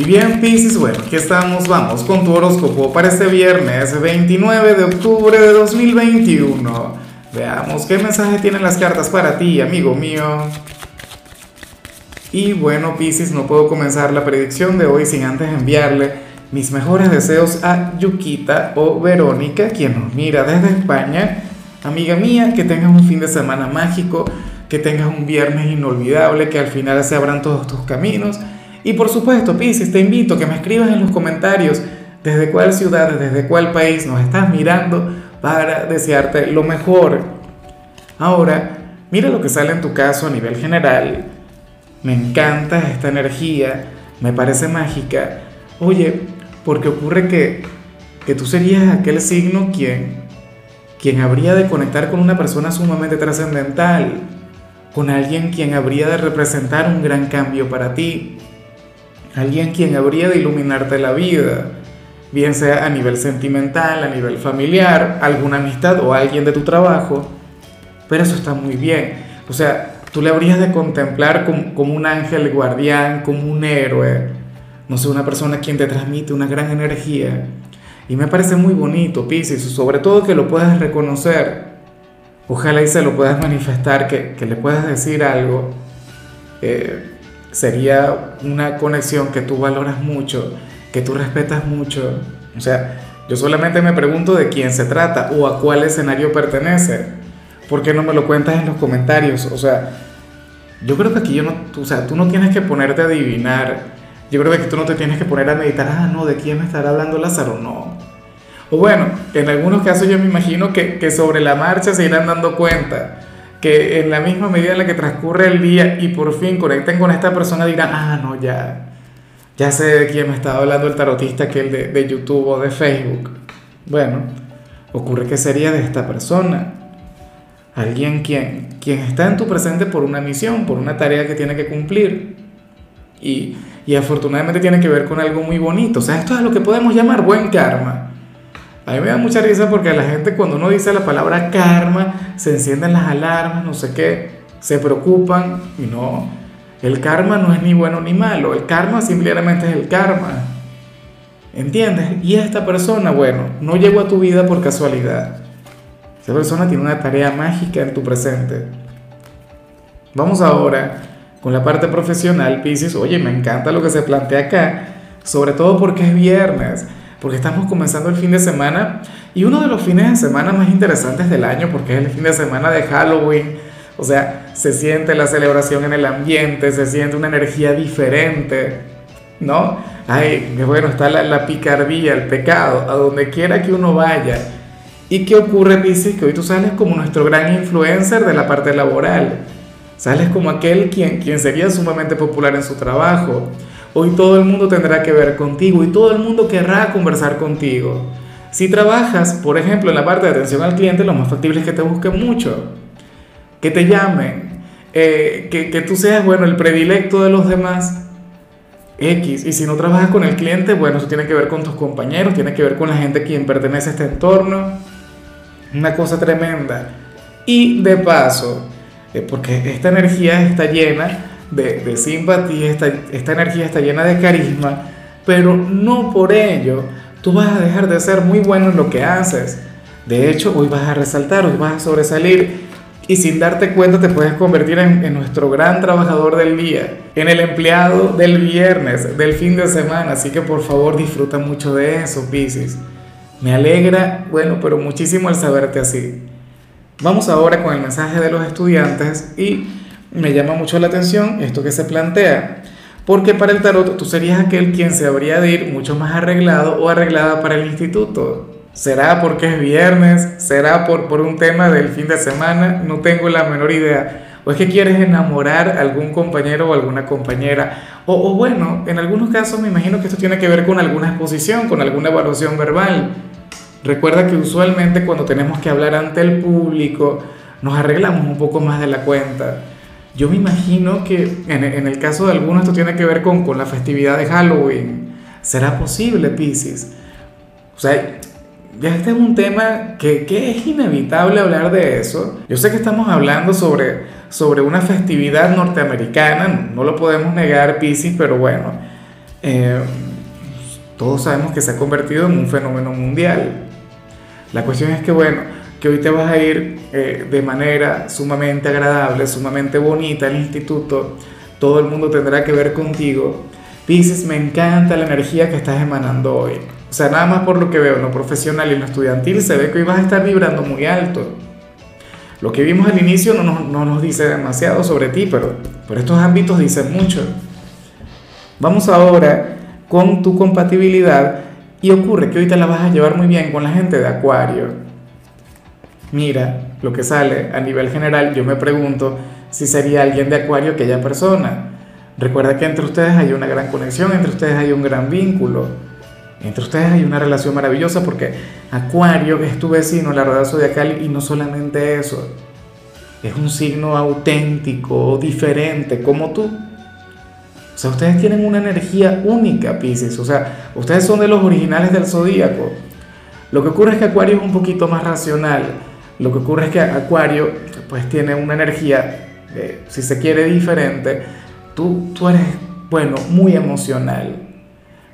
Y bien, Pisces, bueno, aquí estamos, vamos con tu horóscopo para este viernes 29 de octubre de 2021. Veamos qué mensaje tienen las cartas para ti, amigo mío. Y bueno, Pisces, no puedo comenzar la predicción de hoy sin antes enviarle mis mejores deseos a Yukita o Verónica, quien nos mira desde España. Amiga mía, que tengas un fin de semana mágico, que tengas un viernes inolvidable, que al final se abran todos tus caminos y por supuesto, Pisces, te invito a que me escribas en los comentarios desde cuál ciudad, desde cuál país nos estás mirando para desearte lo mejor. Ahora, mira lo que sale en tu caso a nivel general. Me encanta esta energía, me parece mágica. Oye, porque ocurre que, que tú serías aquel signo quien, quien habría de conectar con una persona sumamente trascendental, con alguien quien habría de representar un gran cambio para ti alguien quien habría de iluminarte la vida, bien sea a nivel sentimental, a nivel familiar, alguna amistad o alguien de tu trabajo, pero eso está muy bien. O sea, tú le habrías de contemplar como, un ángel guardián, como un héroe, no sé, una persona quien te transmite una gran energía. Y me parece muy bonito, Pisces, sobre todo que lo puedas reconocer. Ojalá y se lo puedas manifestar, que, le puedas decir algo. Eh, sería una conexión que tú valoras mucho, que tú respetas mucho. O sea, yo solamente me pregunto de quién se trata o a cuál escenario pertenece. ¿Por qué no me lo cuentas en los comentarios? O sea, yo creo que aquí yo no, o sea, tú no tienes que ponerte a adivinar. Yo creo que tú no te tienes que poner a meditar, ah, no, ¿de quién me estará hablando Lázaro? No. O bueno, en algunos casos yo me imagino que, que sobre la marcha se irán dando cuenta que en la misma medida en la que transcurre el día y por fin conecten con esta persona dirán, ah, no, ya, ya sé de quién me estaba hablando el tarotista que el de, de YouTube o de Facebook. Bueno, ocurre que sería de esta persona. Alguien quien, quien está en tu presente por una misión, por una tarea que tiene que cumplir. Y, y afortunadamente tiene que ver con algo muy bonito. O sea, esto es lo que podemos llamar buen karma. A mí me da mucha risa porque la gente cuando uno dice la palabra karma, se encienden las alarmas, no sé qué, se preocupan y no, el karma no es ni bueno ni malo, el karma simplemente es el karma. ¿Entiendes? Y esta persona, bueno, no llegó a tu vida por casualidad. Esa persona tiene una tarea mágica en tu presente. Vamos ahora con la parte profesional, Pisces. Oye, me encanta lo que se plantea acá, sobre todo porque es viernes porque estamos comenzando el fin de semana y uno de los fines de semana más interesantes del año, porque es el fin de semana de Halloween. O sea, se siente la celebración en el ambiente, se siente una energía diferente, ¿no? Ay, bueno, está la, la picardía, el pecado, a donde quiera que uno vaya. ¿Y qué ocurre, Pisces? Que hoy tú sales como nuestro gran influencer de la parte laboral. Sales como aquel quien, quien sería sumamente popular en su trabajo Hoy todo el mundo tendrá que ver contigo y todo el mundo querrá conversar contigo. Si trabajas, por ejemplo, en la parte de atención al cliente, lo más factible es que te busquen mucho, que te llamen, eh, que, tú seas, bueno, el predilecto de los demás. X. Y si no trabajas con el cliente, bueno, eso tiene que ver con tus compañeros, tiene que ver con la gente a quien pertenece a este entorno. Una cosa tremenda. Y de paso, eh, porque esta energía está llena de, simpatía, esta, esta energía está llena de carisma, pero no por ello tú vas a dejar de ser muy bueno en lo que haces. De hecho, hoy vas a resaltar, hoy vas a sobresalir y sin darte cuenta te puedes convertir en, nuestro gran trabajador del día, en el empleado del viernes, del fin de semana. Así que por favor disfruta mucho de eso, Pisces. Me alegra, bueno, pero muchísimo el saberte así. Vamos ahora con el mensaje de los estudiantes y me llama mucho la atención esto que se plantea, porque para el tarot tú serías aquel quien se habría de ir mucho más arreglado o arreglada para el instituto. ¿Será porque es viernes? ¿Será por, por un tema del fin de semana? No tengo la menor idea. ¿O es que quieres enamorar a algún compañero o alguna compañera? O, o bueno, en algunos casos me imagino que esto tiene que ver con alguna exposición, con alguna evaluación verbal. Recuerda que usualmente cuando tenemos que hablar ante el público, nos arreglamos un poco más de la cuenta. Yo me imagino que en, el caso de algunos esto tiene que ver con, con la festividad de Halloween. ¿Será posible, Pisces? O sea, ya este es un tema que, que, es inevitable hablar de eso. Yo sé que estamos hablando sobre, sobre una festividad norteamericana, no lo podemos negar, Pisces, pero bueno, eh, todos sabemos que se ha convertido en un fenómeno mundial. La cuestión es que, bueno, que hoy te vas a ir eh, de manera sumamente agradable, sumamente bonita al instituto, todo el mundo tendrá que ver contigo. Dices, me encanta la energía que estás emanando hoy. O sea, nada más por lo que veo en lo profesional y en lo estudiantil, se ve que hoy vas a estar vibrando muy alto. Lo que vimos al inicio no nos, no nos dice demasiado sobre ti, pero, pero estos ámbitos dicen mucho. Vamos ahora con tu compatibilidad y ocurre que hoy te la vas a llevar muy bien con la gente de Acuario mira lo que sale a nivel general, yo me pregunto si sería alguien de Acuario aquella persona. Recuerda que entre ustedes hay una gran conexión, entre ustedes hay un gran vínculo, entre ustedes hay una relación maravillosa porque Acuario es tu vecino, la rueda zodiacal y no solamente eso, es un signo auténtico, diferente, como tú. O sea, ustedes tienen una energía única, Pisces. O sea, ustedes son de los originales del zodíaco. Lo que ocurre es que Acuario es un poquito más racional lo que ocurre es que Acuario pues tiene una energía, si se quiere, diferente. Tú, tú eres, bueno, muy emocional,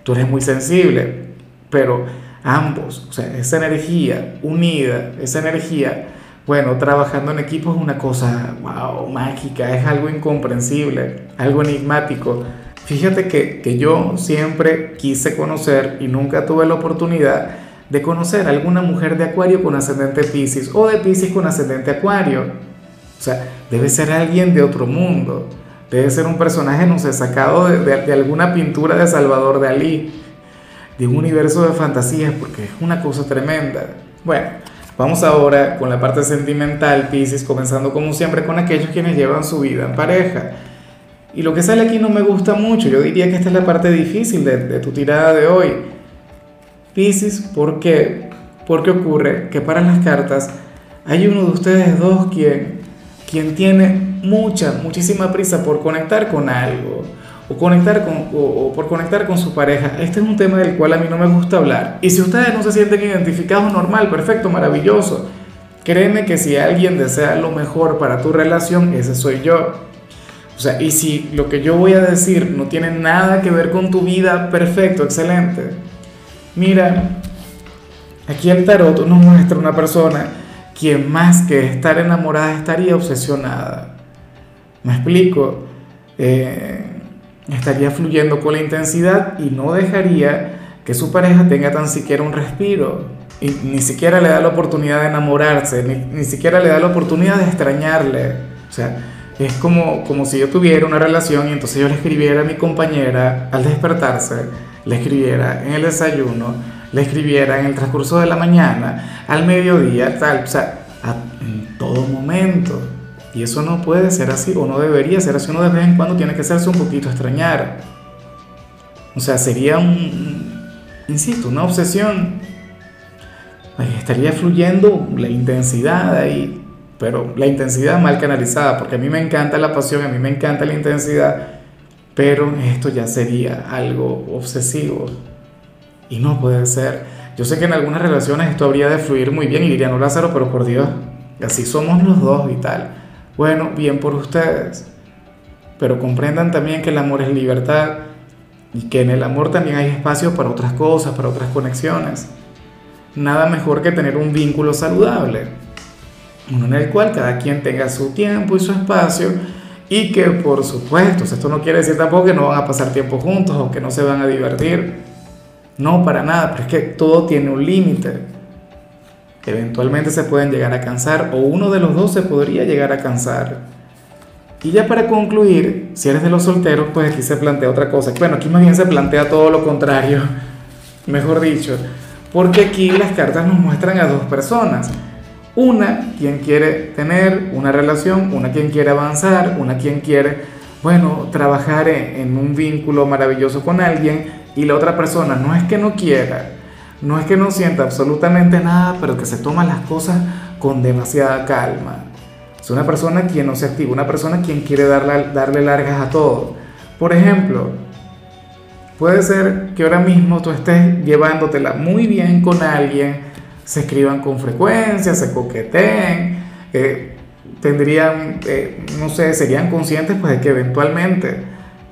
tú eres muy sensible, pero ambos, o sea, esa energía unida, esa energía, bueno, trabajando en equipo es una cosa, wow, mágica, es algo incomprensible, algo enigmático. Fíjate que, que yo siempre quise conocer y nunca tuve la oportunidad de conocer a alguna mujer de Acuario con ascendente Pisces o de Pisces con ascendente Acuario. O sea, debe ser alguien de otro mundo. Debe ser un personaje, no sé, sacado de, de, alguna pintura de Salvador Dalí, de un universo de fantasías, porque es una cosa tremenda. Bueno, vamos ahora con la parte sentimental, Pisces, comenzando como siempre con aquellos quienes llevan su vida en pareja. Y lo que sale aquí no me gusta mucho, yo diría que esta es la parte difícil de, de tu tirada de hoy Piscis, ¿por qué? Porque ocurre que para las cartas hay uno de ustedes dos quien, quien tiene mucha, muchísima prisa por conectar con algo o, conectar con, o, por conectar con su pareja. Este es un tema del cual a mí no me gusta hablar. Y si ustedes no se sienten identificados, normal, perfecto, maravilloso. Créeme que si alguien desea lo mejor para tu relación, ese soy yo. O sea, y si lo que yo voy a decir no tiene nada que ver con tu vida, perfecto, excelente. Mira, aquí el tarot nos muestra una persona quien más que estar enamorada estaría obsesionada. Me explico, eh, estaría fluyendo con la intensidad y no dejaría que su pareja tenga tan siquiera un respiro. Y ni siquiera le da la oportunidad de enamorarse, ni, ni siquiera le da la oportunidad de extrañarle. O sea, es como, como si yo tuviera una relación y entonces yo le escribiera a mi compañera al despertarse le escribiera en el desayuno, le escribiera en el transcurso de la mañana, al mediodía, tal, o sea, en todo momento. Y eso no puede ser así, o no debería ser así, uno de vez en cuando tiene que hacerse un poquito extrañar. O sea, sería un, insisto, una obsesión. estaría fluyendo la intensidad ahí, pero la intensidad mal canalizada, porque a mí me encanta la pasión, a mí me encanta la intensidad, pero esto ya sería algo obsesivo y no puede ser. Yo sé que en algunas relaciones esto habría de fluir muy bien y diría, Lázaro, pero por Dios, así somos los dos y tal. Bueno, bien por ustedes, pero comprendan también que el amor es libertad y que en el amor también hay espacio para otras cosas, para otras conexiones. Nada mejor que tener un vínculo saludable, uno en el cual cada quien tenga su tiempo y su espacio y que por supuesto, esto no quiere decir tampoco que no van a pasar tiempo juntos o que no se van a divertir. No, para nada, pero es que todo tiene un límite. Eventualmente se pueden llegar a cansar o uno de los dos se podría llegar a cansar. Y ya para concluir, si eres de los solteros, pues aquí se plantea otra cosa. Bueno, aquí más bien se plantea todo lo contrario, mejor dicho, porque aquí las cartas nos muestran a dos personas una quien quiere tener una relación, una quien quiere avanzar, una quien quiere, bueno, trabajar en, un vínculo maravilloso con alguien y la otra persona no es que no quiera, no es que no sienta absolutamente nada, pero que se toma las cosas con demasiada calma. Es una persona quien no se activa, una persona quien quiere darle, darle largas a todo. Por ejemplo, puede ser que ahora mismo tú estés llevándotela muy bien con alguien, se escriban con frecuencia, se coqueteen, tendrían, eh, no sé, serían conscientes pues de que eventualmente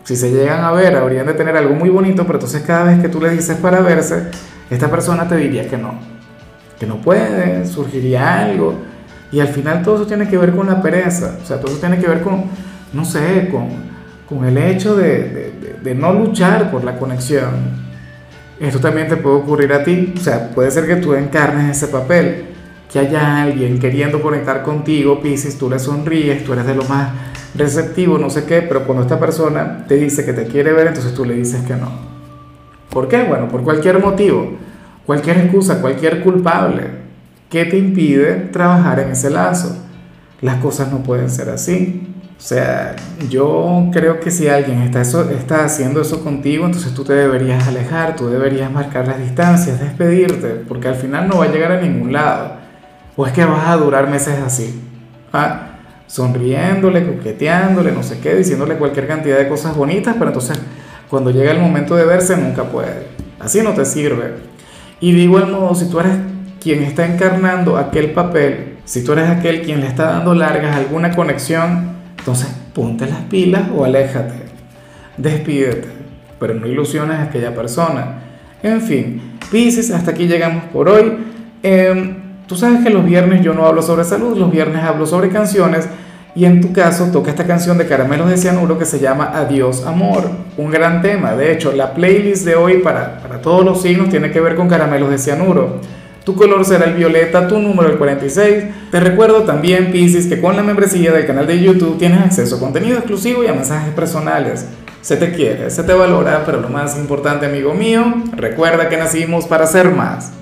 Si se llegan a ver, habrían de tener algo muy bonito, pero entonces cada vez que tú le dices para verse, esta persona te diría que no, que no puede, surgiría algo. Y al final todo eso tiene que ver con la pereza, o sea, todo eso tiene que ver con, no sé, con, con el hecho de, de, de no luchar por la conexión. Esto también te puede ocurrir a ti, o sea, puede ser que tú encarnes ese papel, que haya alguien queriendo conectar contigo, Pisces, tú le sonríes, tú eres de lo más receptivo, no sé qué, pero cuando esta persona te dice que te quiere ver, entonces tú le dices que no. ¿Por qué? Bueno, por cualquier motivo, cualquier excusa, cualquier culpable que te impide trabajar en ese lazo. Las cosas no pueden ser así. Sea, yo creo que si alguien está, eso, está haciendo eso contigo, entonces tú te deberías alejar, tú deberías marcar las distancias, despedirte, porque al final no va a llegar a ningún lado. O es que vas a durar meses así. ¿ah? sonriéndole, coqueteándole, no sé qué, diciéndole cualquier cantidad de cosas bonitas, pero entonces cuando llega el momento de verse nunca puede. Así no te sirve. Y de igual modo, si tú eres quien está encarnando aquel papel, si tú eres aquel quien le está dando largas alguna conexión, entonces ponte las pilas o aléjate. Despídete, pero no ilusiones a aquella persona. En fin, Pisces, hasta aquí llegamos por hoy. Eh, Tú sabes que los viernes yo no hablo sobre salud, los viernes hablo sobre canciones y en tu caso toca esta canción de Caramelos de Cianuro que se llama Adiós Amor, un gran tema. De hecho, la playlist de hoy para, para todos los signos tiene que ver con Caramelos de Cianuro. Tu color será el violeta, tu número el 46. Te recuerdo también, Pisces, que con la membresía del canal de YouTube tienes acceso a contenido exclusivo y a mensajes personales. Se te quiere, se te valora, pero lo más importante, amigo mío, recuerda que nacimos para ser más.